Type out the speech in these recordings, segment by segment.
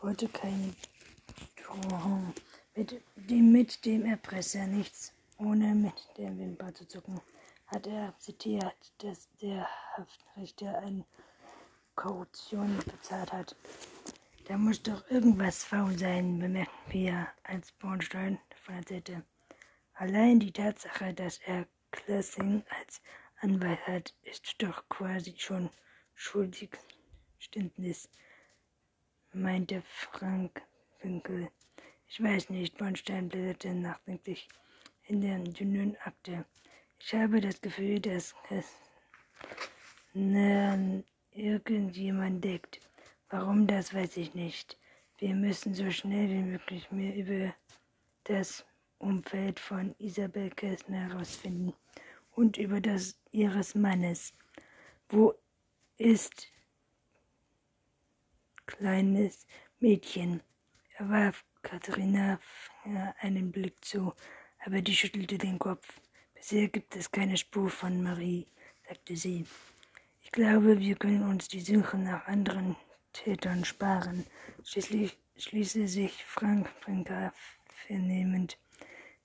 wollte keine Drohung. Mit dem, mit dem Erpresser nichts, ohne mit der Wimper zu zucken, hat er zitiert, dass der Haftrichter eine Kaution bezahlt hat. Da muss doch irgendwas faul sein, bemerkt Pia, als Bornstein davon erzählte. Allein die Tatsache, dass er Klassing als Anwalt hat, ist doch quasi schon Schuldigständnis, meinte Frank Winkel. Ich weiß nicht, Bornstein blätterte nachdenklich in der dünnen Akte. Ich habe das Gefühl, dass es irgendjemand deckt. Warum, das weiß ich nicht. Wir müssen so schnell wie möglich mehr über das Umfeld von Isabel Kessner herausfinden und über das ihres Mannes. Wo ist kleines Mädchen? Er warf Katharina einen Blick zu, aber die schüttelte den Kopf. Bisher gibt es keine Spur von Marie, sagte sie. Ich glaube, wir können uns die Suche nach anderen Tätern sparen. Schließlich schließe sich Frank Franka vernehmend.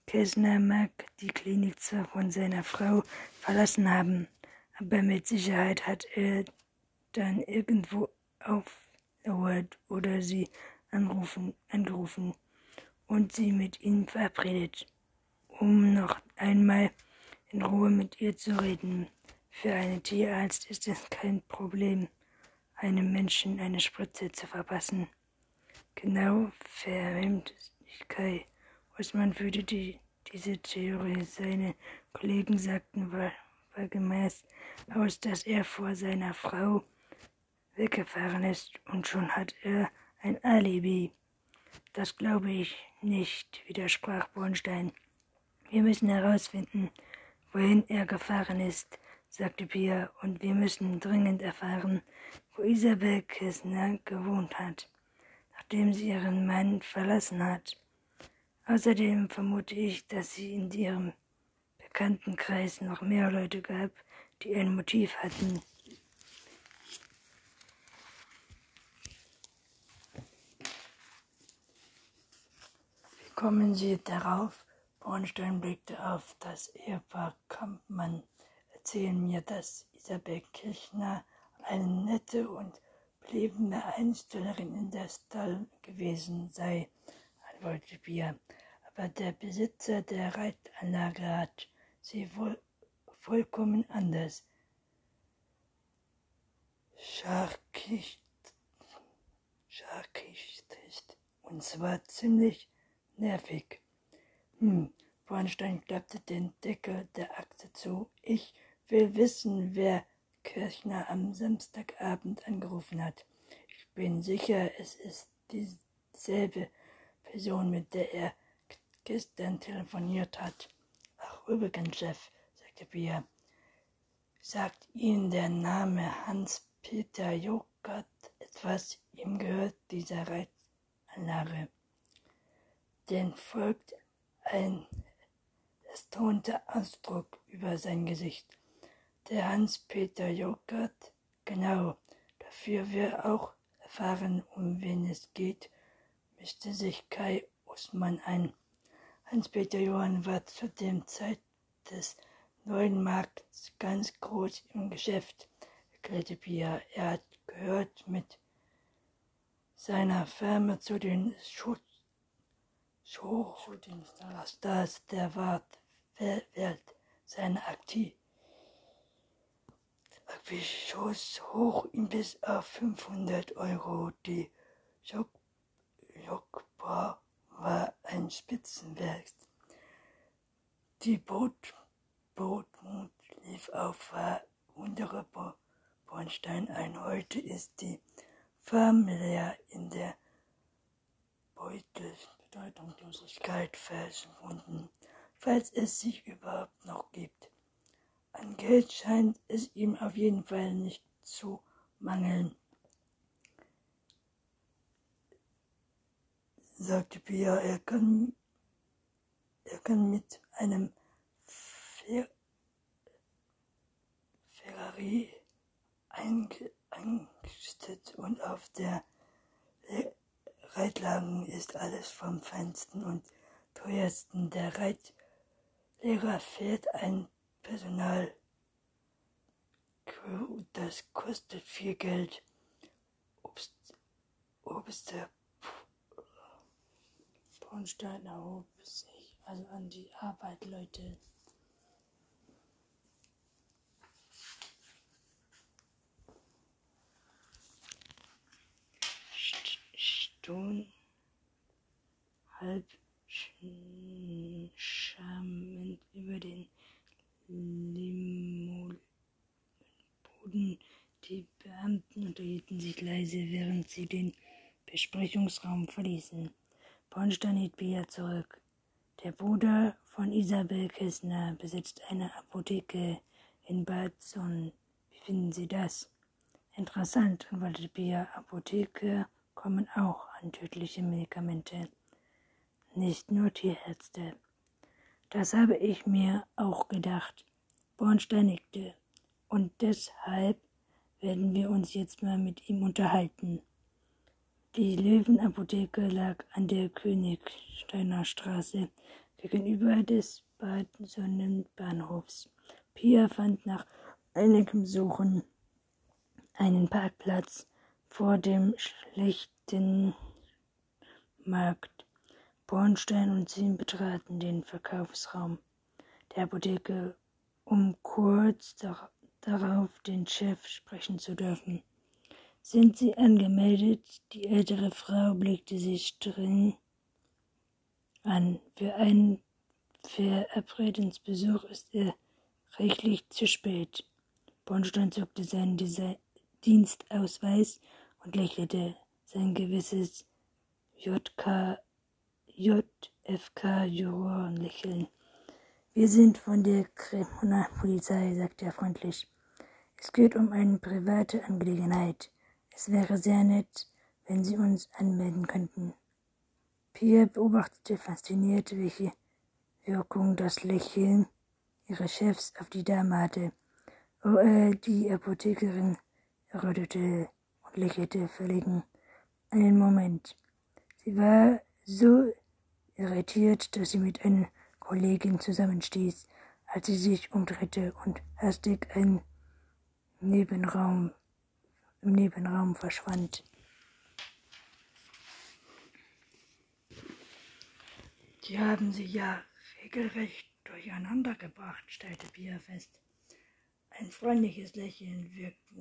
Kessner mag die Klinik zwar von seiner Frau verlassen haben, aber mit Sicherheit hat er dann irgendwo auflauert oder sie anrufen, angerufen und sie mit ihm verabredet, um noch einmal in Ruhe mit ihr zu reden. Für einen Tierarzt ist es kein Problem einem Menschen eine Spritze zu verpassen. Genau verhemmt sich Kai. Osman führte die, diese Theorie. Seine Kollegen sagten war, wahrgemäß aus, dass er vor seiner Frau weggefahren ist und schon hat er ein Alibi. Das glaube ich nicht, widersprach Bornstein. Wir müssen herausfinden, wohin er gefahren ist sagte Pia, und wir müssen dringend erfahren, wo Isabel Kissner gewohnt hat, nachdem sie ihren Mann verlassen hat. Außerdem vermute ich, dass sie in ihrem Bekanntenkreis noch mehr Leute gab, die ein Motiv hatten. Kommen Sie darauf? Bornstein blickte auf das Ehepaar Kampmann erzählen mir, dass Isabel Kirchner eine nette und bliebene Einstellerin in der Stall gewesen sei, antwortete Bier. Aber der Besitzer der Reitanlage hat sie wohl vollkommen anders. Scharkicht, scharkicht und zwar ziemlich nervig. Hm, Bornstein klappte den Deckel der Akte zu. Ich will wissen, wer Kirchner am Samstagabend angerufen hat. Ich bin sicher, es ist dieselbe Person, mit der er gestern telefoniert hat. Ach, übrigens, Chef, sagte Pia, sagt Ihnen der Name Hans-Peter Jokert etwas? Ihm gehört dieser Reitanlage. Den folgt ein erstaunter Ausdruck über sein Gesicht. Der Hans-Peter Joghurt, genau, dafür wir auch erfahren, um wen es geht, mischte sich Kai Osman ein. Hans-Peter Johann war zu dem Zeit des neuen Markts ganz groß im Geschäft, erklärte Pia. Er hat gehört mit seiner Firma zu den Schutz Stars der Welt seiner aktiv Beschuss hoch bis auf 500 Euro. Die Jokbar war ein Spitzenwerk. Die Boot, Bootmut lief auf war untere Bornstein ein. Heute ist die Farm leer in der Beutel Bedeutungslosigkeit verschwunden, falls es sich überhaupt noch gibt. An Geld scheint es ihm auf jeden Fall nicht zu mangeln, sagte Pia. Er kann, er kann mit einem Ferrari eingestellt und auf der Reitlagen ist alles vom Feinsten und teuersten. Der Reitlehrer fährt ein Personal. Das kostet viel Geld. Obst, Obster Bornstein erhob sich also an die Arbeit, Leute. Ton halb schamend über den Limoboden. Die Beamten unterhielten sich leise, während sie den Besprechungsraum verließen. Bornstein hielt Bia zurück. Der Bruder von Isabel Kessner besitzt eine Apotheke in Bad. Wie finden Sie das? Interessant, antwortete Bia. Apotheke kommen auch an tödliche Medikamente, nicht nur Tierärzte. Das habe ich mir auch gedacht. Bornstein nickte. Und deshalb werden wir uns jetzt mal mit ihm unterhalten. Die Löwenapotheke lag an der Königsteiner Straße gegenüber des Bad Sonnenbahnhofs. Pia fand nach einigem Suchen einen Parkplatz vor dem schlechten Markt. Bornstein und sie betraten den Verkaufsraum der Apotheke, um kurz darauf den Chef sprechen zu dürfen. Sind Sie angemeldet? Die ältere Frau blickte sie streng an. Für einen Verabredungsbesuch ist er rechtlich zu spät. Bornstein zuckte seinen Dienstausweis und lächelte sein gewisses JK, JFK-Jurorenlächeln. Wir sind von der Kriminalpolizei, sagte er freundlich. Es geht um eine private Angelegenheit. Es wäre sehr nett, wenn Sie uns anmelden könnten. Pierre beobachtete fasziniert, welche Wirkung das Lächeln ihres Chefs auf die Dame hatte. Oh, äh, die Apothekerin errötete und lächelte verlegen. Einen Moment. Sie war so irritiert, dass sie mit einer Kollegin zusammenstieß, als sie sich umdrehte und hastig ein Nebenraum, im Nebenraum verschwand. Die haben sie ja regelrecht durcheinander gebracht, stellte Pia fest. Ein freundliches Lächeln wirkt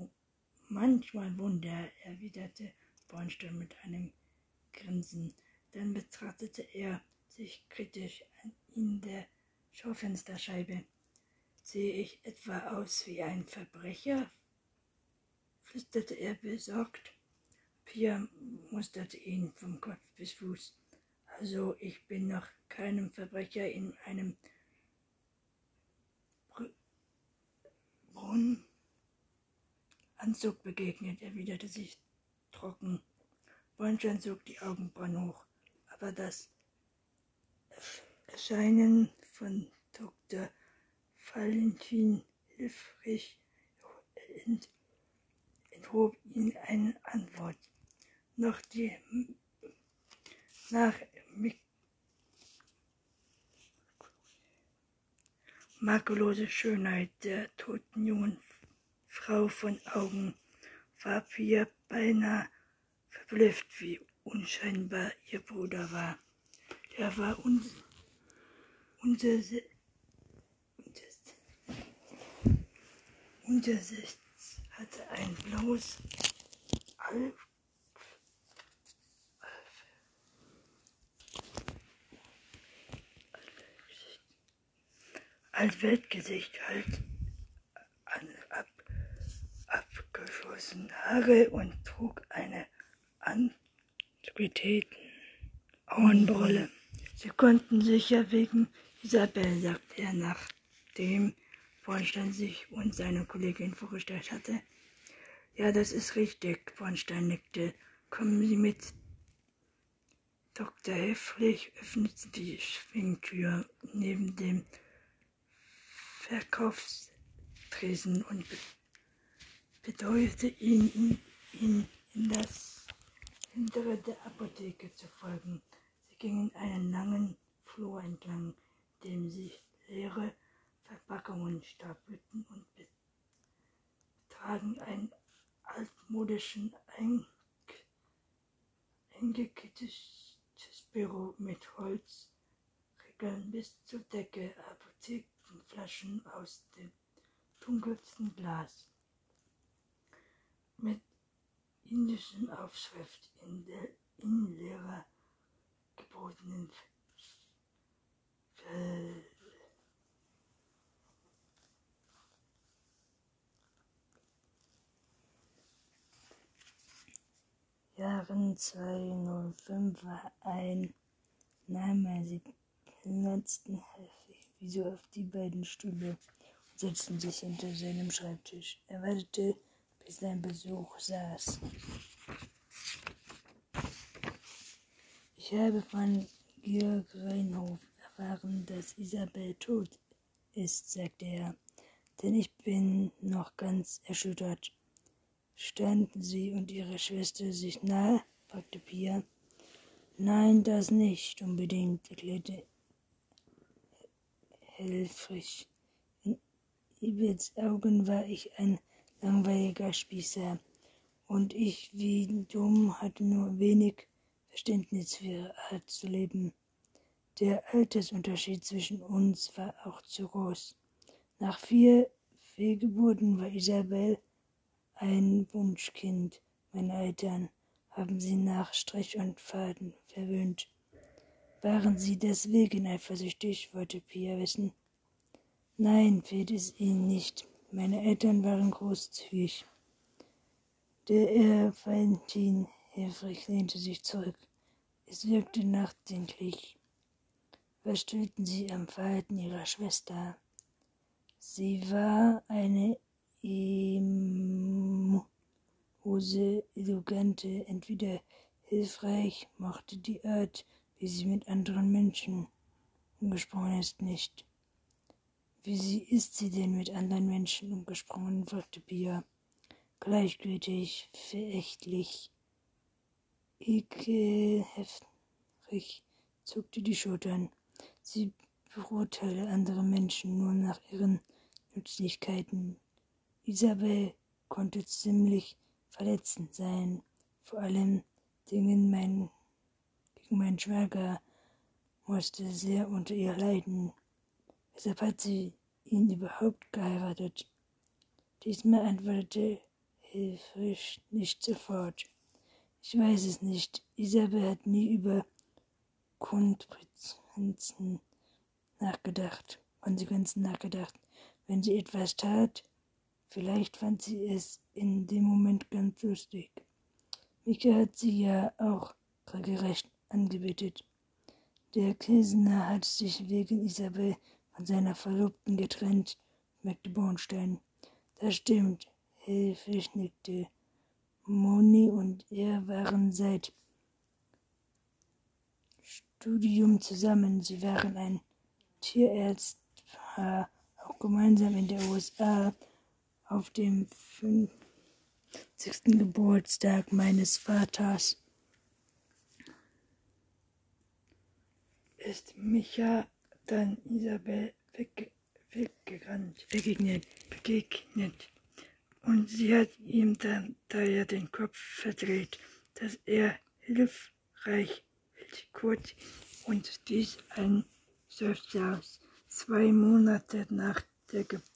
manchmal Wunder, erwiderte Bornstein mit einem Grinsen. Dann betrachtete er sich kritisch in der Schaufensterscheibe. Sehe ich etwa aus wie ein Verbrecher? flüsterte er besorgt. Pia musterte ihn vom Kopf bis Fuß. Also ich bin noch keinem Verbrecher in einem Brunnenanzug begegnet, erwiderte sich trocken. Bornstein zog die Augenbrauen hoch, aber das Erscheinen von Dr. Valentin hilfreich ent, enthob ihn eine Antwort. Noch die nach makellose Schönheit der toten jungen Frau von Augen war Pia beinahe verblüfft, wie unscheinbar ihr Bruder war. Er war un unser, unter sich hatte ein blaues Alp Altweltgesicht halt an ab, abgeschossene Haare und trug eine Antiquitäten Auenbrille. Sie konnten sicher wegen Isabel, sagte er, nachdem Bornstein sich und seine Kollegin vorgestellt hatte. Ja, das ist richtig, Bornstein nickte. Kommen Sie mit. Dr. Hefflich öffnete die Schwingtür neben dem Verkaufstresen und bedeutete ihn, ihn in das hintere der Apotheke zu folgen. Sie gingen einen langen Flur entlang, dem sich leere Verpackungen stapelten und betragen einen altmodischen, eingekittetes Büro mit Holzregeln bis zur Decke, Apothekenflaschen aus dem dunkelsten Glas mit indischen Aufschrift in der Innenlehre gebotenen Fell. Jahren 205 war ein Name. Sie platzten heftig wieso auf die beiden Stühle und setzten sich hinter seinem Schreibtisch. Er wartete, bis sein Besuch saß. Ich habe von Georg Reinhof erfahren, dass Isabel tot ist, sagte er, denn ich bin noch ganz erschüttert. Standen Sie und Ihre Schwester sich nahe? fragte Pia. Nein, das nicht unbedingt, erklärte Helfrich. In Ibets Augen war ich ein langweiliger Spießer, und ich wie dumm hatte nur wenig Verständnis für ihre Art zu leben. Der Altersunterschied zwischen uns war auch zu groß. Nach vier Fehlgeburten war Isabel ein Wunschkind meiner Eltern, haben sie nach Strich und Faden verwöhnt. Waren sie deswegen eifersüchtig, wollte Pia wissen. Nein, fehlt es ihnen nicht. Meine Eltern waren großzügig. Der Herr Valentin Hilfreich lehnte sich zurück. Es wirkte nachdenklich. Was stellten Sie am Verhalten Ihrer Schwester? Sie war eine Hose elegante, entweder hilfreich, mochte die Art, wie sie mit anderen Menschen umgesprungen ist, nicht. Wie sie ist sie denn mit anderen Menschen umgesprungen? fragte Pia. Gleichgültig, verächtlich, ekelheftig, zuckte die Schultern. Sie beurteile andere Menschen nur nach ihren Nützlichkeiten, Isabel konnte ziemlich verletzend sein, vor allem gegen, mein, gegen meinen Schwager musste sehr unter ihr leiden. Weshalb hat sie ihn überhaupt geheiratet? Diesmal antwortete Hilfrich nicht sofort. Ich weiß es nicht. Isabel hat nie über Konsequenzen nachgedacht. Konsequenzen nachgedacht. Wenn sie etwas tat, Vielleicht fand sie es in dem Moment ganz lustig. Mika hat sie ja auch regelrecht angebetet. Der Kisner hat sich wegen Isabel von seiner Verlobten getrennt, merkte Bornstein. Das stimmt, Hilfisch nickte. Moni und er waren seit Studium zusammen. Sie waren ein Tierärztpaar, auch gemeinsam in der USA auf dem 50. Geburtstag meines Vaters ist Micha dann Isabel wegge weggerannt, begegnet, begegnet. Und sie hat ihm dann daher den Kopf verdreht, dass er hilfreich kurz und dies ein Seufzer aus. Zwei Monate nach der Geburt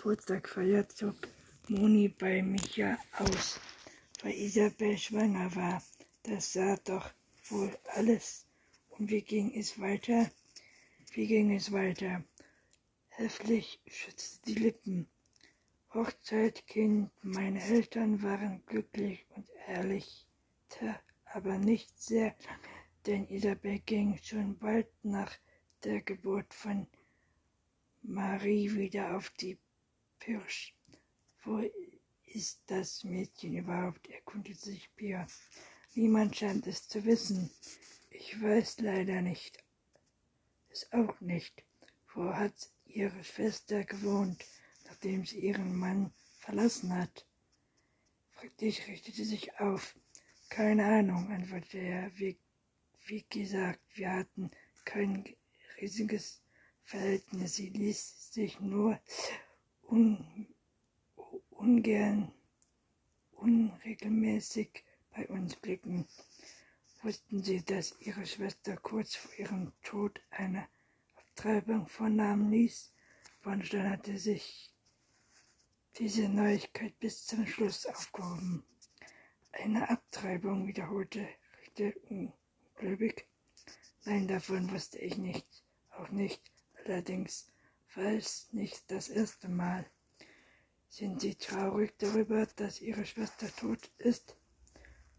Geburtstag feiert, zog Moni bei Micha aus, weil Isabel schwanger war. Das sah doch wohl alles. Und wie ging es weiter? Wie ging es weiter? Heftig schützte die Lippen. Hochzeitkind, meine Eltern waren glücklich und ehrlich, aber nicht sehr lange, denn Isabel ging schon bald nach der Geburt von Marie wieder auf die Pirsch. Wo ist das Mädchen überhaupt? erkundigte sich Pia. Niemand scheint es zu wissen. Ich weiß leider nicht. Es auch nicht. Wo hat ihre Schwester gewohnt, nachdem sie ihren Mann verlassen hat? Praktisch richtete sich auf. Keine Ahnung, antwortete er. Wie, wie gesagt, wir hatten kein riesiges Verhältnis. Sie ließ sich nur un, ungern, unregelmäßig bei uns blicken. Wussten Sie, dass Ihre Schwester kurz vor ihrem Tod eine Abtreibung vornahmen ließ? Bornstein hatte sich diese Neuigkeit bis zum Schluss aufgehoben. Eine Abtreibung, wiederholte Richter ungläubig. Nein, davon wusste ich nichts, auch nicht. Allerdings war es nicht das erste Mal. Sind Sie traurig darüber, dass Ihre Schwester tot ist?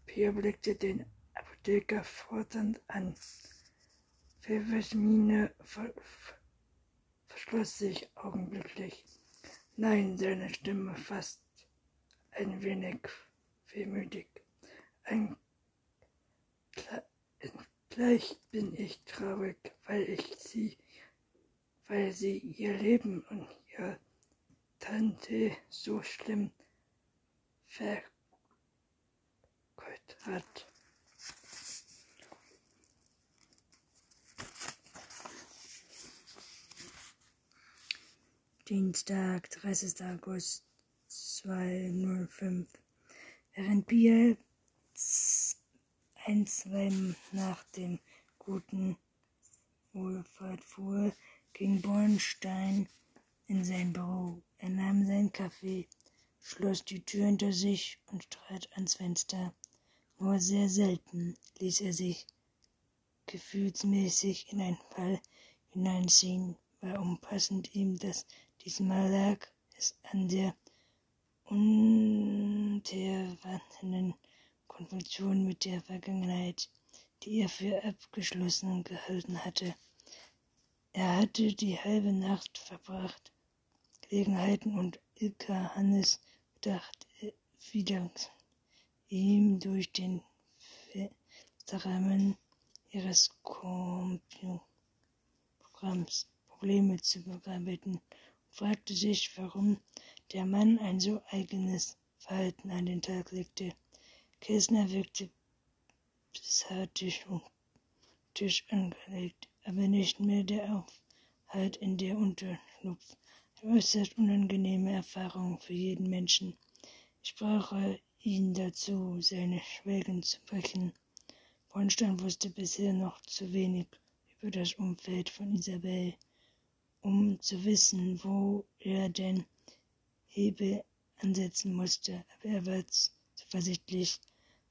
Pia blickte den Apotheker fordernd an. Pfeffers Miene ver verschloss sich augenblicklich. Nein, seine Stimme fast ein wenig wehmütig. Ein Gleich bin ich traurig, weil ich sie, weil sie ihr Leben und ihre Tante so schlimm vergeut hat. Dienstag, 30. August 205. Während Bier ein, zwei nach dem guten Wohlfahrt fuhr, ging Bornstein in sein Büro. Er nahm seinen Kaffee, schloss die Tür hinter sich und trat ans Fenster. Nur sehr selten ließ er sich gefühlsmäßig in einen Fall hineinziehen, war umpassend ihm das Diesmal lag es an der unterwandenen Konvention mit der Vergangenheit, die er für abgeschlossen gehalten hatte. Er hatte die halbe Nacht verbracht, Gelegenheiten und Ilka Hannes bedacht, wieder ihm durch den Rahmen ihres Computerprogramms Probleme zu bearbeiten fragte sich, warum der Mann ein so eigenes Verhalten an den Tag legte. Kessner wirkte psartisch und Tisch angelegt, aber nicht mehr der Aufhalt in der Unterschlupf. Eine äußerst unangenehme Erfahrung für jeden Menschen. Ich brauche ihn dazu, seine Schwägen zu brechen. Bornstein wusste bisher noch zu wenig über das Umfeld von Isabel um zu wissen, wo er den Hebel ansetzen musste, aber er war zuversichtlich,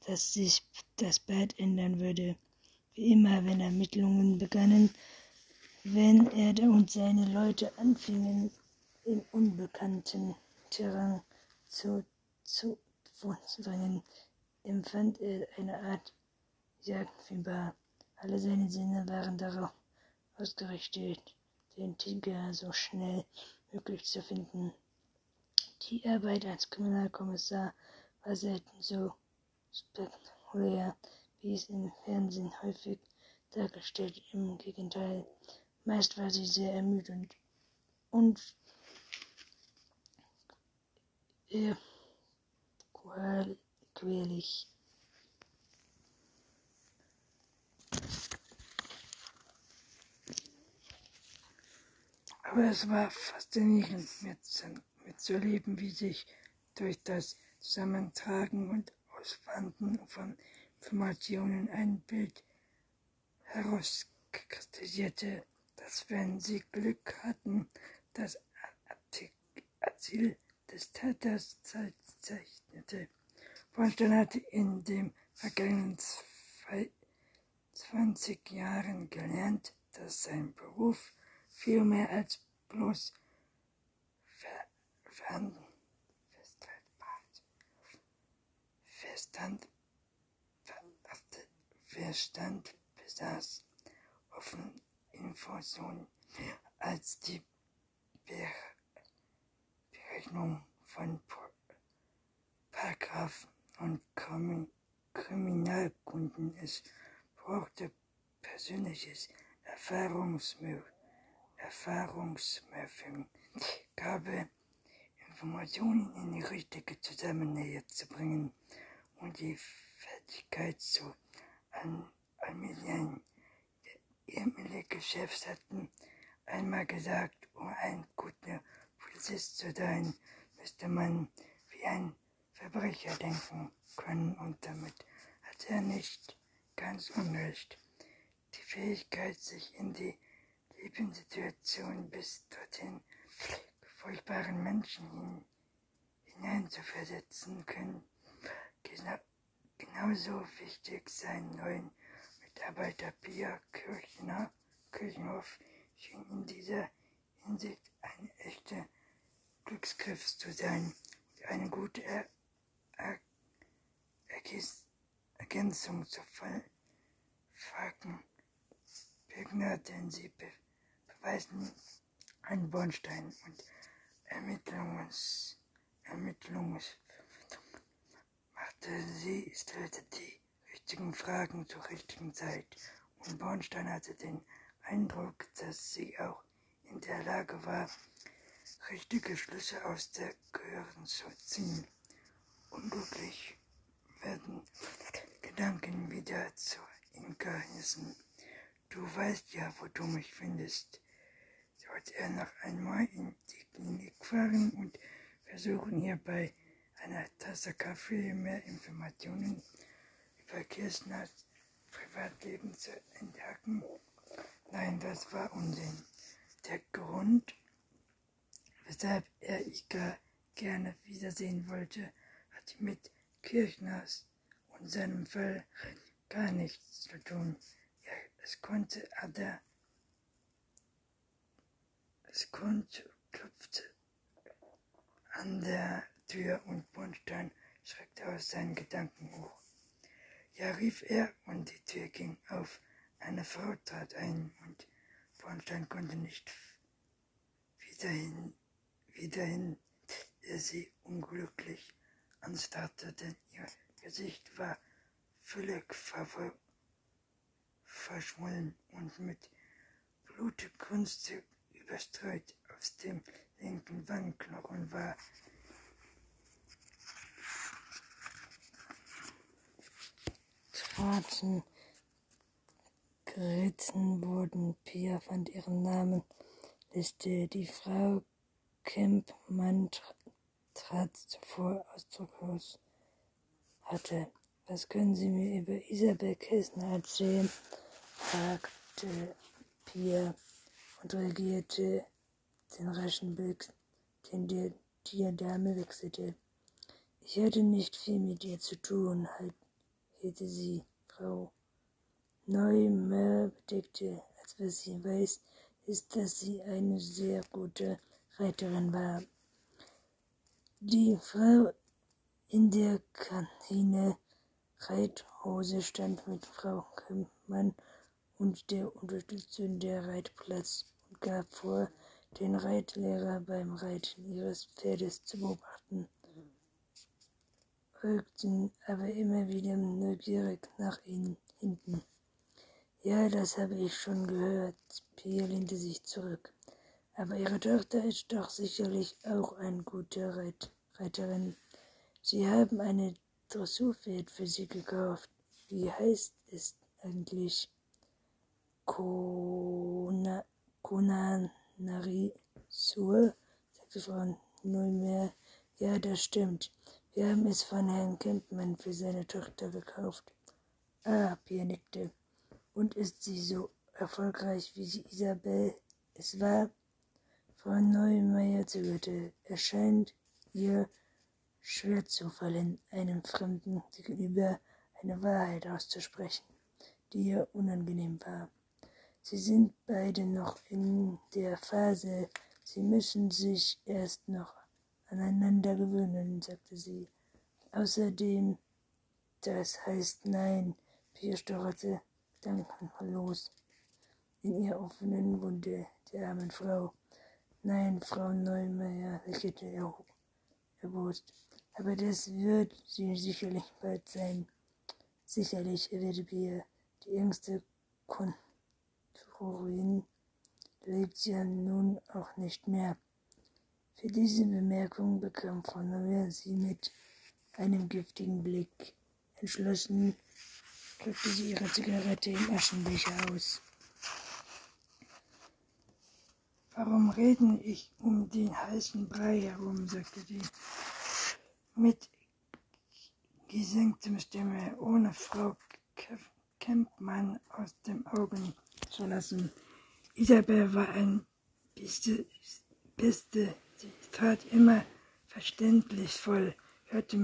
dass sich das bald ändern würde. Wie immer, wenn Ermittlungen begannen, wenn er und seine Leute anfingen, im unbekannten Terrain zu, zu vorzudringen, empfand er eine Art Jagdfieber. Alle seine Sinne waren darauf ausgerichtet den Tiger so schnell möglich zu finden. Die Arbeit als Kriminalkommissar war selten so spektakulär, wie es im Fernsehen häufig dargestellt. Im Gegenteil, meist war sie sehr ermüdend und eher quälig. Aber es war faszinierend mitzuerleben, wie sich durch das Zusammentragen und Auswandern von Informationen ein Bild herauskristallisierte, das, wenn sie Glück hatten, das Ziel des Täters zeichnete. Bornstein hatte in den vergangenen 20 Jahren gelernt, dass sein Beruf viel mehr als bloß Ver Ver Verstand, Verstand besaß, offen Informationen als die Berechnung von Paragraphen und Kriminalkunden. Es brauchte persönliches Erfahrungsmöglichkeiten Erfahrungsmöffing Gabe, Informationen in die richtige Zusammenhänge zu bringen und die Tätigkeit zu Armenien. Ehemalige Chefs hatten einmal gesagt, um ein guter Polizist zu sein, müsste man wie ein Verbrecher denken können und damit hat er nicht ganz unrecht. Die Fähigkeit, sich in die Lebenssituation bis dorthin furchtbaren Menschen hin, hineinzuversetzen können, genau, genauso wichtig seinen neuen Mitarbeiter Pia Kirchner, Kirchenhoff schien in dieser Hinsicht eine echte Glücksgriff zu sein und eine gute er er Ergänzung zu Falken Birgner, denn sie be beweisen an Bornstein und Ermittlungs, Ermittlungs machte sie, stellte die richtigen Fragen zur richtigen Zeit und Bornstein hatte den Eindruck, dass sie auch in der Lage war, richtige Schlüsse aus der Gehören zu ziehen. Unglücklich werden Gedanken wieder zu Inka-Hissen. Du weißt ja, wo du mich findest. Sollte er noch einmal in die Klinik fahren und versuchen, ihr bei einer Tasse Kaffee mehr Informationen über Kirchners Privatleben zu enthacken? Nein, das war Unsinn. Der Grund, weshalb er Ika gerne wiedersehen wollte, hat mit Kirchners und seinem Fall gar nichts zu tun. Ja, es konnte Ada, es konnte, klopfte an der Tür und Bornstein schreckte aus seinen Gedanken hoch. Ja, rief er und die Tür ging auf. Eine Frau trat ein und Bornstein konnte nicht wieder hin, wieder hin, der sie unglücklich anstarrte, denn ihr Gesicht war völlig verschwollen und mit Blutkunst überstreut. Aus dem linken Wangenknochen war Schwarzen geritten wurden. Pia fand ihren Namen Liste. Die Frau Kempmann trat zuvor ausdruckslos hatte. Was können Sie mir über Isabel Kessner erzählen? fragte Pia und reagierte den raschen Blick, den der, die Dame wechselte. Ich hatte nicht viel mit ihr zu tun, halt, hielt sie Frau Neumeier bedeckte, als was sie weiß, ist, dass sie eine sehr gute Reiterin war. Die Frau in der Kantine Reithose stand mit Frau Kempmann und der Unterstützung der Reitplatz gab vor, den Reitlehrer beim Reiten ihres Pferdes zu beobachten, folgten aber immer wieder neugierig nach ihnen hinten. Ja, das habe ich schon gehört. Pia lehnte sich zurück. Aber ihre Tochter ist doch sicherlich auch eine gute Reit Reiterin. Sie haben eine Dressurpferd für sie gekauft. Wie heißt es eigentlich? Kona, Konanari Sur, sagte Frau Neumeier. Ja, das stimmt. Wir haben es von Herrn Kempmann für seine Tochter gekauft. Ah, Pia nickte. Und ist sie so erfolgreich, wie sie Isabel es war? Frau Neumeier zögerte. Es scheint ihr schwer zu fallen, einem Fremden gegenüber eine Wahrheit auszusprechen, die ihr unangenehm war. Sie sind beide noch in der Phase, sie müssen sich erst noch aneinander gewöhnen, sagte sie. Außerdem, das heißt nein, Pia stocherte gedankenlos in ihr offenen Wunde der armen Frau. Nein, Frau Neumeier, lächelte er erbost. Aber das wird sie sicherlich bald sein. Sicherlich, erwiderte Pia. Die jüngste Konturin lebt ja nun auch nicht mehr. Für diese Bemerkung bekam Frau Neuer sie mit einem giftigen Blick Entschlossen drückte sie ihre Zigarette im Aschenbecher aus. Warum reden ich um den heißen Brei herum? sagte sie mit gesenktem Stimme, ohne Frau Kempmann aus den Augen zu lassen. Isabel war ein Beste, Beste. Sie tat immer verständnisvoll, hörte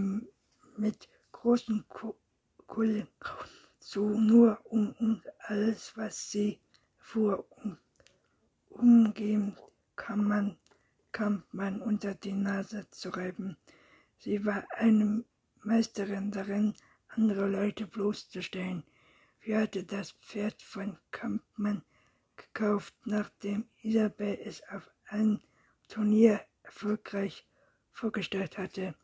mit großen Kullen zu, nur um, um alles, was sie fuhr, um, umgehen kann man, kam man unter die Nase zu reiben. Sie war eine Meisterin darin, andere Leute bloßzustellen. Hatte das Pferd von Kampmann gekauft, nachdem Isabel es auf einem Turnier erfolgreich vorgestellt hatte.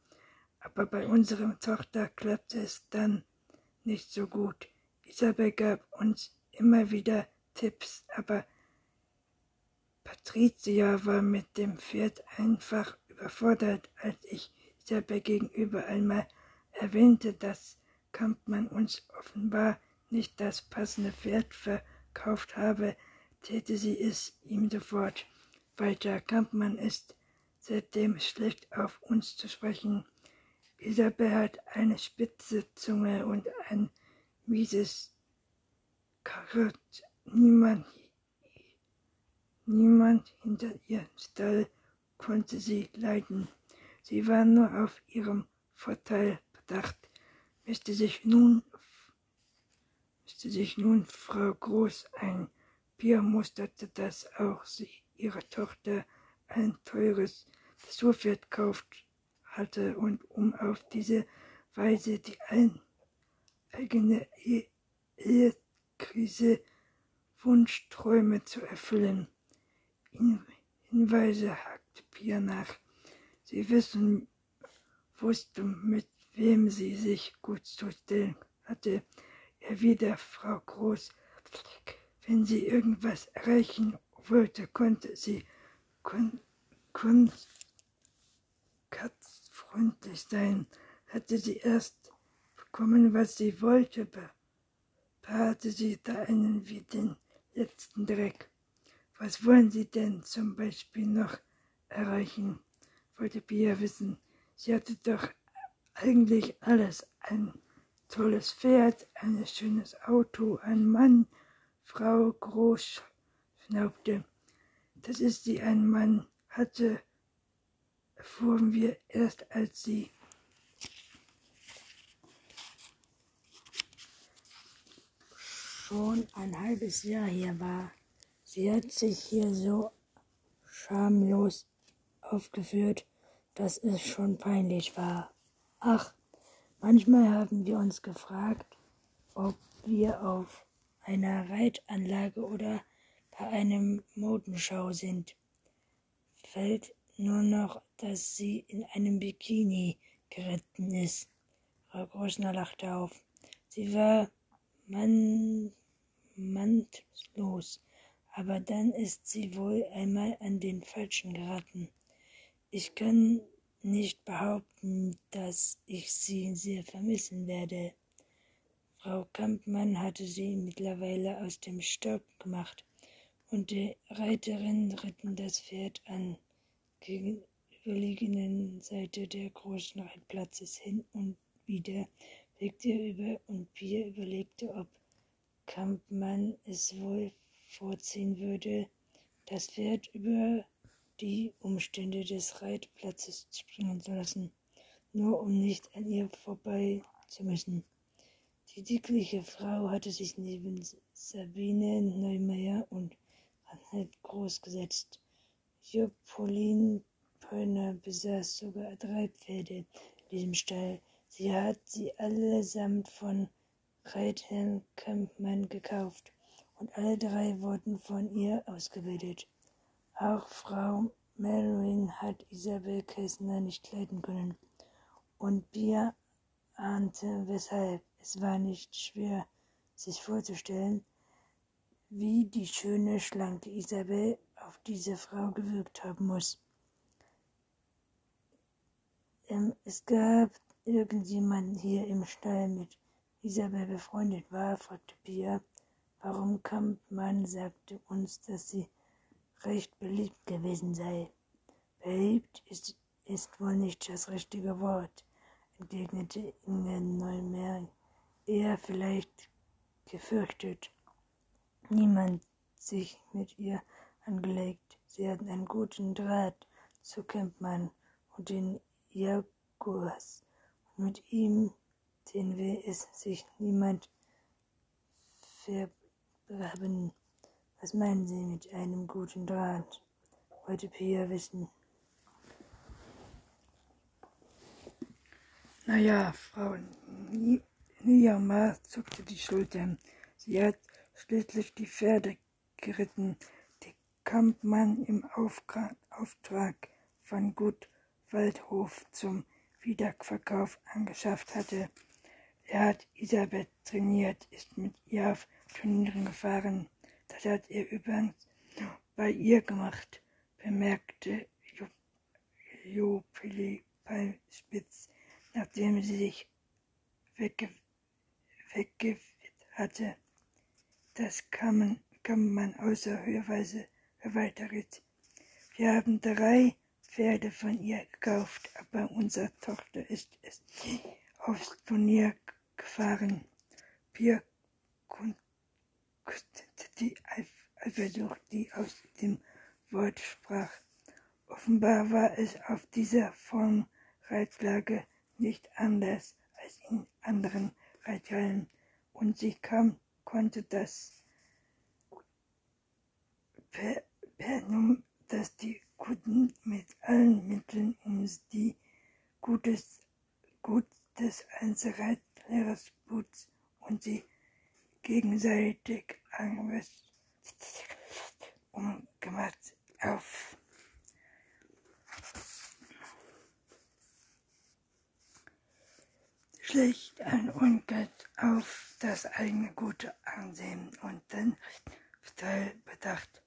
Aber bei unserer Tochter klappte es dann nicht so gut. Isabel gab uns immer wieder Tipps, aber Patricia war mit dem Pferd einfach überfordert, als ich Isabel gegenüber einmal erwähnte, dass Kampmann uns offenbar nicht das passende Pferd verkauft habe, täte sie es ihm sofort weiter. Kampmann ist seitdem schlecht auf uns zu sprechen. Isabel hat eine spitze Zunge und ein mieses Karot. Niemand, niemand hinter ihr Stall konnte sie leiden. Sie war nur auf ihrem Vorteil bedacht. Mischte sich nun, mischte sich nun Frau Groß ein. Bier musterte, dass auch sie ihrer Tochter ein teures Dressurpferd kauft hatte und um auf diese Weise die ein, eigene e Ehekrise Wunschträume zu erfüllen. Hinweise hakte Pia nach. Sie wissen, wusste, mit wem sie sich gut zu stellen hatte, erwiderte Frau Groß. Wenn sie irgendwas erreichen wollte, konnte sie kon, kon, sein. Hatte sie erst bekommen, was sie wollte, beharrte sie da einen wie den letzten Dreck. Was wollen Sie denn zum Beispiel noch erreichen? wollte Pia wissen. Sie hatte doch eigentlich alles. Ein tolles Pferd, ein schönes Auto, ein Mann, Frau Groß schnaubte. Das ist sie, ein Mann hatte, erfuhren wir erst, als sie schon ein halbes Jahr hier war. Sie hat sich hier so schamlos aufgeführt, dass es schon peinlich war. Ach, manchmal haben wir uns gefragt, ob wir auf einer Reitanlage oder bei einem Modenschau sind. Fällt nur noch, dass sie in einem Bikini geritten ist. Frau Großner lachte auf. Sie war man mantlos aber dann ist sie wohl einmal an den Falschen geraten. Ich kann nicht behaupten, dass ich sie sehr vermissen werde. Frau Kampmann hatte sie mittlerweile aus dem Staub gemacht, und die Reiterinnen ritten das Pferd an gegenüberliegenden Seite der großen Reitplatzes hin und wieder legte über und Pia überlegte, ob Kampmann es wohl vorziehen würde, das Pferd über die Umstände des Reitplatzes springen zu lassen, nur um nicht an ihr vorbei zu müssen. Die dickliche Frau hatte sich neben Sabine Neumeier und Reinhard Groß gesetzt. Jopolin Pöllner besaß sogar drei Pferde in diesem Stall. Sie hat sie allesamt von Reitherrn Kampmann gekauft und alle drei wurden von ihr ausgebildet. Auch Frau Melvin hat Isabel Kessner nicht leiden können. Und Bia ahnte weshalb. Es war nicht schwer, sich vorzustellen, wie die schöne, schlanke Isabel auf diese Frau gewirkt haben muss. Ähm, es gab irgendjemanden hier im Stall mit Isabel befreundet war, fragte Pia, warum Kampmann sagte uns, dass sie recht beliebt gewesen sei. Beliebt ist, ist wohl nicht das richtige Wort, entgegnete Inge Neumer, eher vielleicht gefürchtet. Niemand sich mit ihr angelegt. Sie hatten einen guten Draht zu Kempmann und den Jaguars. Und mit ihm, den will es sich niemand vergraben. Was meinen Sie mit einem guten Draht? wollte Pia wissen. Naja, Frau Niamar zuckte die Schultern. Sie hat schließlich die Pferde geritten, die Kampmann im Auftrag von Gut Waldhof zum Wiederverkauf angeschafft hatte. Er hat Isabel trainiert, ist mit ihr auf Turnieren gefahren. Das hat er übrigens bei ihr gemacht, bemerkte Jopili Spitz, nachdem sie sich wegge weggewidmet hatte. Das kann man, kann man außer Hörweise erweitert. Wir haben drei Pferde von ihr gekauft, aber unsere Tochter ist es aufs Turnier gefahren. Wir konnten die Eifersucht, die aus dem Wort sprach. Offenbar war es auf dieser Form Reitlage nicht anders als in anderen Reithallen und sie kam, konnte das Pernum, dass die Kunden mit allen Mitteln um die Gutes, Gut des Einzelreitlehrers putz und sie gegenseitig umgemacht auf. Schlecht ein Unglück auf das eigene gute Ansehen und dann bedacht.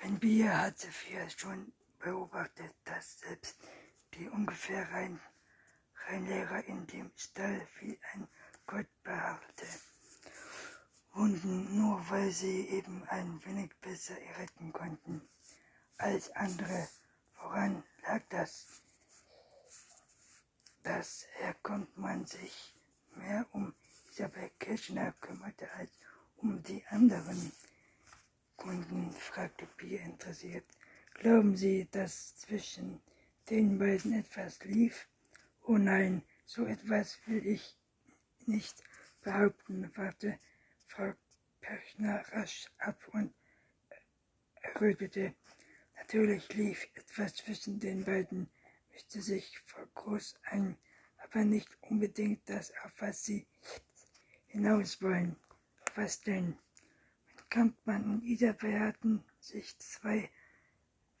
Wenn Bier hatte wir schon beobachtet, dass selbst die ungefähr rein, Reinlehrer in dem Stall wie ein Gott beharrte. Wunden, nur weil sie eben ein wenig besser retten konnten als andere. Woran lag das? Dass Herr Kompmann sich mehr um Isabel Kirchner kümmerte als um die anderen Kunden, fragte Pia interessiert. Glauben Sie, dass zwischen den beiden etwas lief? Oh nein, so etwas will ich nicht behaupten, warte Frau Perchner rasch ab und errötete. Natürlich lief etwas zwischen den beiden, mischte sich Frau Groß ein, aber nicht unbedingt das, auf was sie hinaus wollen. Was denn? Mit Kampmann und Isabel hatten sich zwei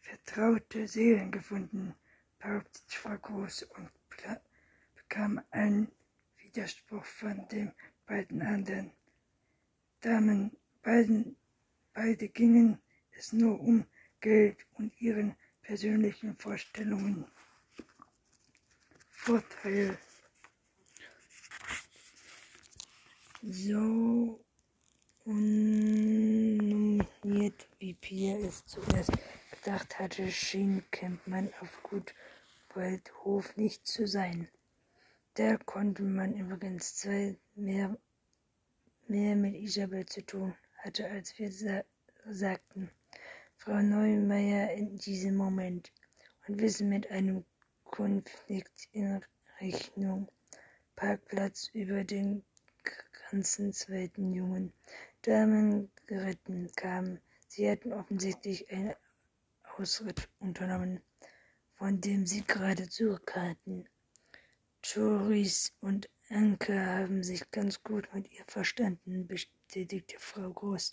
vertraute Seelen gefunden, behauptete Frau Groß und bekam einen Widerspruch von den beiden anderen. Damen, beiden, beide gingen es nur um Geld und ihren persönlichen Vorstellungen. Vorteil. So unnominiert wie Pia es zuerst gedacht hatte, schien Campmann auf Gut Waldhof nicht zu sein. Da konnte man übrigens zwei mehr mehr mit Isabel zu tun hatte, als wir sa sagten. Frau Neumeier in diesem Moment und wissen mit einem Konflikt in Rechnung. Parkplatz über den ganzen zweiten jungen Damen geritten kamen. Sie hatten offensichtlich einen Ausritt unternommen, von dem sie gerade zurückhalten. Toris und Anke haben sich ganz gut mit ihr verstanden, bestätigte Frau Groß.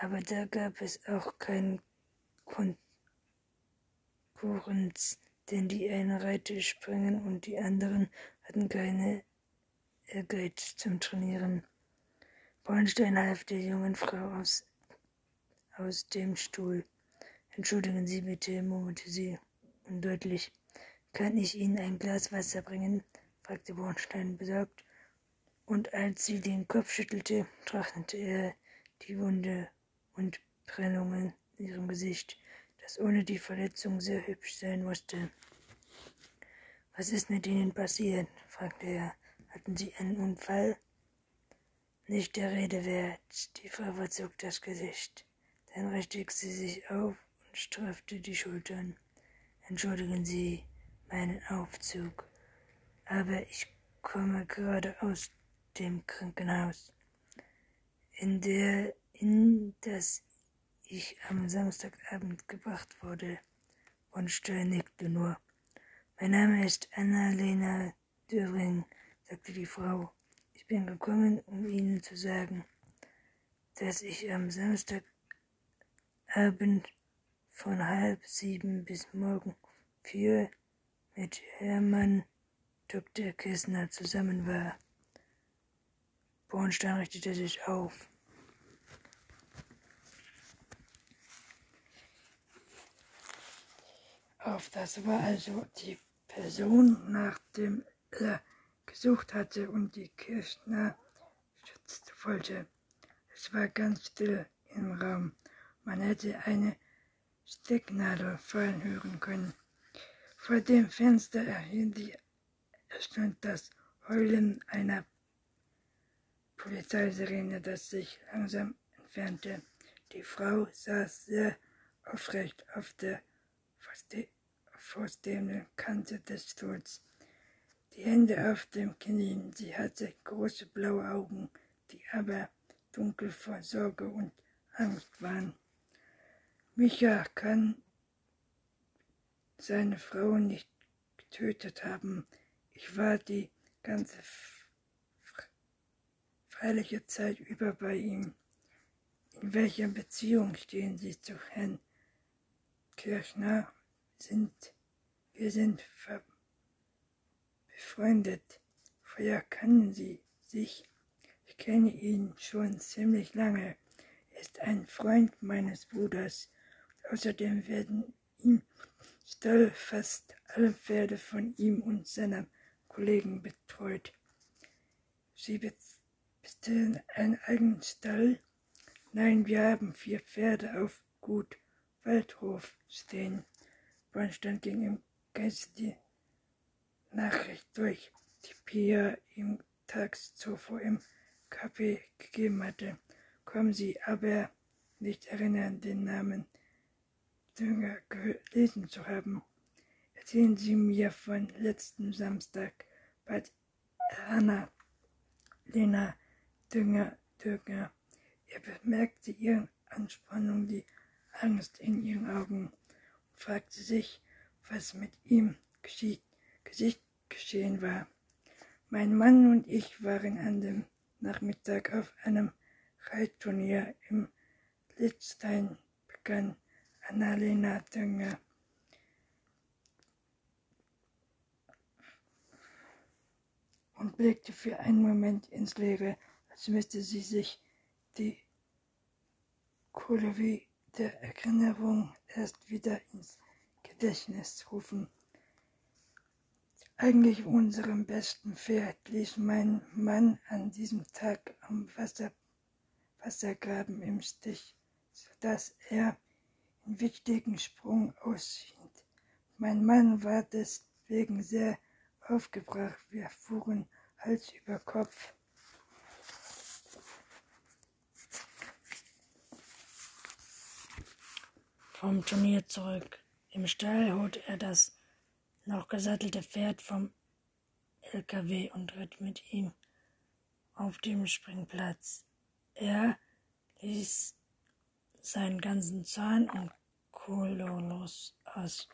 Aber da gab es auch keinen Konkurrenz, denn die eine reite springen und die anderen hatten keine Ehrgeiz zum Trainieren. Bornstein half der jungen Frau aus, aus dem Stuhl. Entschuldigen Sie bitte, murmelte sie undeutlich. Kann ich Ihnen ein Glas Wasser bringen? Fragte Bornstein besorgt und als sie den Kopf schüttelte, betrachtete er die Wunde und Brennungen in ihrem Gesicht, das ohne die Verletzung sehr hübsch sein musste. Was ist mit Ihnen passiert? fragte er. Hatten Sie einen Unfall? Nicht der Rede wert. Die Frau verzog das Gesicht. Dann richtete sie sich auf und straffte die Schultern. Entschuldigen Sie meinen Aufzug, aber ich komme gerade aus dem Krankenhaus, in der in das ich am Samstagabend gebracht wurde. Steuer nickte nur. Mein Name ist Annalena Döring, sagte die Frau. Ich bin gekommen, um Ihnen zu sagen, dass ich am Samstagabend von halb sieben bis morgen vier mit Hermann Dr. Kessner zusammen war. Bornstein richtete sich auf. Auf das war also die Person, nach dem er gesucht hatte und die Kirchner schützen wollte. Es war ganz still im Raum. Man hätte eine Stecknadel fallen hören können. Vor dem Fenster erhielt die erstaunt das Heulen einer Polizeisirene, das sich langsam entfernte. Die Frau saß sehr aufrecht auf der vorstehenden Kante des Stuhls, die Hände auf dem Knien. Sie hatte große blaue Augen, die aber dunkel vor Sorge und Angst waren. Micha kann seine Frau nicht getötet haben. Ich war die ganze freiliche Zeit über bei ihm. In welcher Beziehung stehen Sie zu Herrn Kirchner? Sind, wir sind befreundet. Woher kennen Sie sich? Ich kenne ihn schon ziemlich lange. Er ist ein Freund meines Bruders. Außerdem werden im Stall fast alle Pferde von ihm und seiner Kollegen betreut. Sie bestellen einen eigenen Stall? Nein, wir haben vier Pferde auf Gut Waldhof stehen. Bornstein ging im Geist die Nachricht durch, die Pia ihm tags zuvor im Café gegeben hatte. Kommen Sie aber nicht erinnern, den Namen Dünger gelesen zu haben. Erzählen Sie mir von letzten Samstag, bat Anna Lena Dünger, Dünger. Er bemerkte ihre Anspannung, die Angst in ihren Augen und fragte sich, was mit ihm Gesicht geschehen war. Mein Mann und ich waren an dem Nachmittag auf einem Reitturnier im Litzstein, begann Annalena Dünger. Und blickte für einen Moment ins Leere, als müsste sie sich die Kolorie der Erinnerung erst wieder ins Gedächtnis rufen. Eigentlich unserem besten Pferd ließ mein Mann an diesem Tag am Wasser, Wassergraben im Stich, sodass er einen wichtigen Sprung aushielt. Mein Mann war deswegen sehr aufgebracht. Wir fuhren Hals über Kopf. Vom Turnier zurück. Im Stall holte er das noch gesattelte Pferd vom LKW und ritt mit ihm auf dem Springplatz. Er ließ seinen ganzen Zahn und Kololos aus,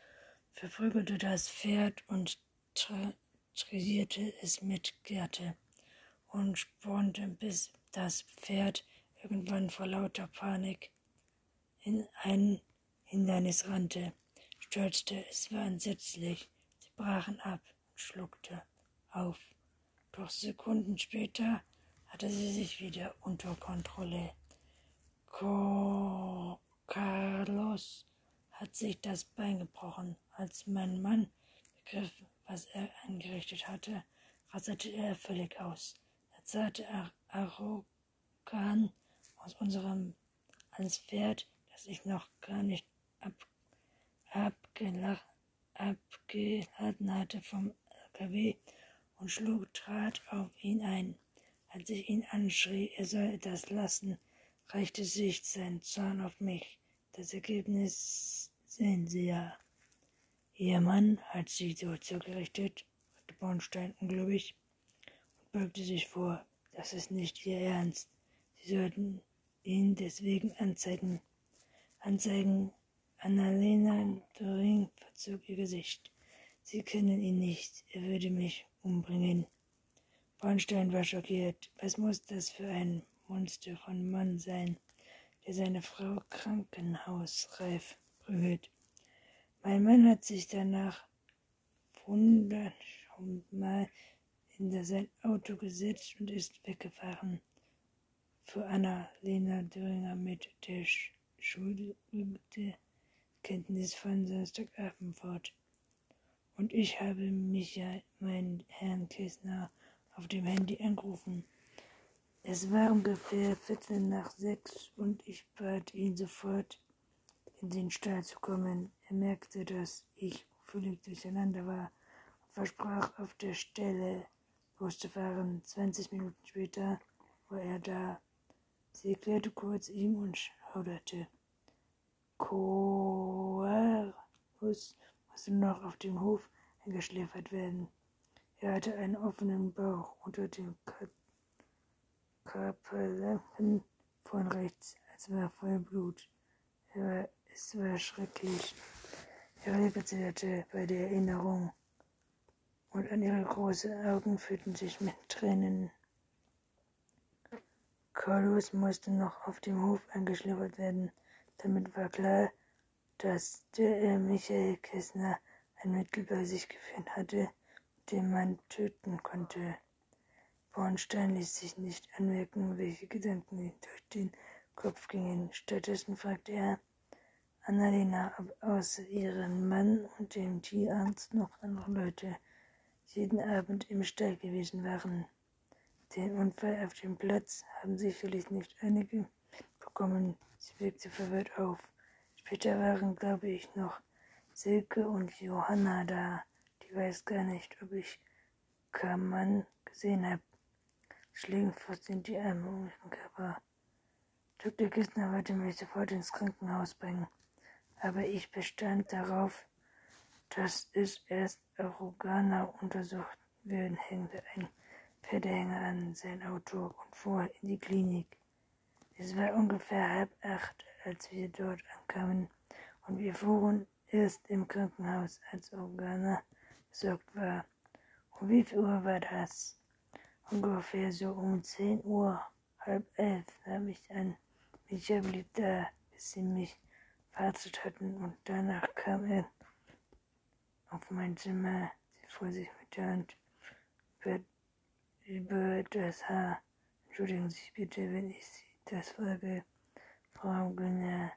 verprügelte das Pferd und dressierte es mit Gerte und spornte, bis das Pferd irgendwann vor lauter Panik in ein Hindernis rannte, stürzte. Es war entsetzlich. Sie brachen ab und schluckte auf. Doch Sekunden später hatte sie sich wieder unter Kontrolle. Carlos hat sich das Bein gebrochen. Als mein Mann begriff, was er angerichtet hatte, raserte er völlig aus. Er zarte Arrogan aus unserem als Pferd, das ich noch gar nicht ab, abgelacht, abgeladen hatte vom LKW und schlug Draht auf ihn ein. Als ich ihn anschrie, er solle das lassen, reichte sich sein Zorn auf mich. Das Ergebnis sehen Sie ja. Ihr Mann hat sie so zugerichtet, fragte Bornstein ungläubig und beugte sich vor. Das ist nicht Ihr Ernst. Sie sollten ihn deswegen anzeigen. Anzeigen. Annalena Doring verzog ihr Gesicht. Sie kennen ihn nicht. Er würde mich umbringen. Bornstein war schockiert. Was muss das für ein Monster von Mann sein, der seine Frau krankenhausreif prügelt? Mein Mann hat sich danach hundertmal hinter sein Auto gesetzt und ist weggefahren. Für Anna-Lena Döringer mit der schuldige Kenntnis von Samstagabend fort. Und ich habe mich ja meinen Herrn Kessner auf dem Handy angerufen. Es war ungefähr Viertel nach sechs und ich bat ihn sofort in den Stall zu kommen. Er merkte, dass ich völlig durcheinander war und versprach, auf der Stelle loszufahren. 20 Minuten später war er da. Sie erklärte kurz ihm und schauderte. Coerus musste noch auf dem Hof eingeschläfert werden. Er hatte einen offenen Bauch unter dem Körperlampen von rechts, als war voll Blut. Er war es war schrecklich. Erika zitterte bei der Erinnerung und an ihre großen Augen füllten sich mit Tränen. Carlos musste noch auf dem Hof eingeschliffert werden. Damit war klar, dass der Michael Kessner ein Mittel bei sich geführt hatte, dem man töten konnte. Bornstein ließ sich nicht anmerken, welche Gedanken ihm durch den Kopf gingen. Stattdessen fragte er, Annalena, außer ihrem Mann und dem Tierarzt noch andere Leute jeden Abend im Stall gewesen waren. Den Unfall auf dem Platz haben sicherlich nicht einige bekommen. Sie wirkte verwirrt auf. Später waren, glaube ich, noch Silke und Johanna da. Die weiß gar nicht, ob ich Kamann gesehen habe. Schlägenfuß sind die Arme um ihren Körper. Dr. Kistner wollte mich sofort ins Krankenhaus bringen aber ich bestand darauf, dass es erst Arugana untersucht werden, hängte ein Pferdehänger an sein Auto und fuhr in die Klinik. Es war ungefähr halb acht, als wir dort ankamen, und wir fuhren erst im Krankenhaus, als Organa besorgt war. Um wie viel Uhr war das? Ungefähr so um zehn Uhr, halb elf, nahm ich an. Micha blieb da, bis sie mich verarztet hatten und danach kam er auf mein Zimmer. Sie fuhr sich mit der Hand über, über das Haar. Entschuldigen Sie bitte, wenn ich Sie das frage. Frau Günther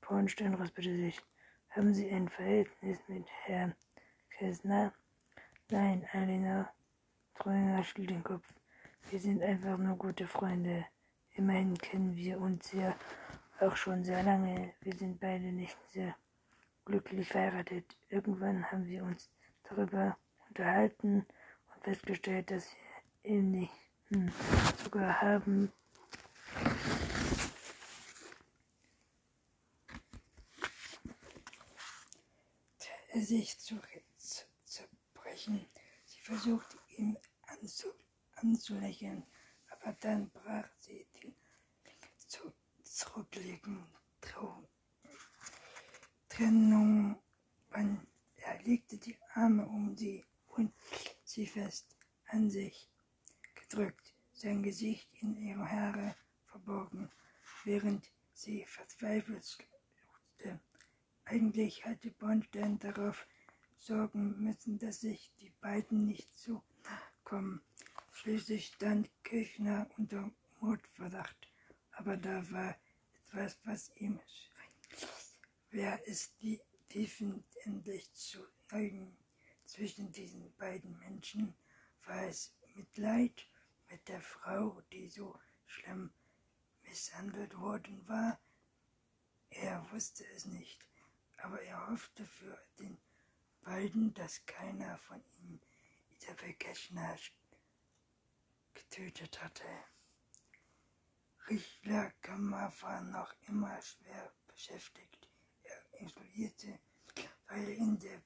Pornstein räusperte sich. Haben Sie ein Verhältnis mit Herrn Kessner? Nein, Alina Treuinger schüttelt den Kopf. Wir sind einfach nur gute Freunde. Immerhin kennen wir uns ja auch schon sehr lange. Wir sind beide nicht sehr glücklich verheiratet. Irgendwann haben wir uns darüber unterhalten und festgestellt, dass wir ähnlichen sogar haben. sich zu, zu, zu brechen. Sie versuchte ihm anzu, anzulächeln, aber dann brach sie die zu, zurücklegen. Trennung. Er legte die Arme um sie und sie fest an sich gedrückt, sein Gesicht in ihre Haare verborgen, während sie verzweifelt suchte. Eigentlich hatte Bornstein darauf sorgen müssen, dass sich die beiden nicht so kommen. Schließlich stand Kirchner unter Mordverdacht, aber da war etwas, was ihm Wer ist die Tiefen zu neigen zwischen diesen beiden Menschen? War es Mitleid, mit der Frau, die so schlimm misshandelt worden war? Er wusste es nicht, aber er hoffte für den beiden, dass keiner von ihnen Ida Bekeshner getötet hatte. Richtler Kammer war noch immer schwer beschäftigt. Er isolierte, weil in der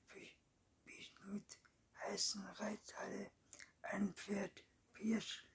Bischnut heißen Reithalle ein Pferd Pirsch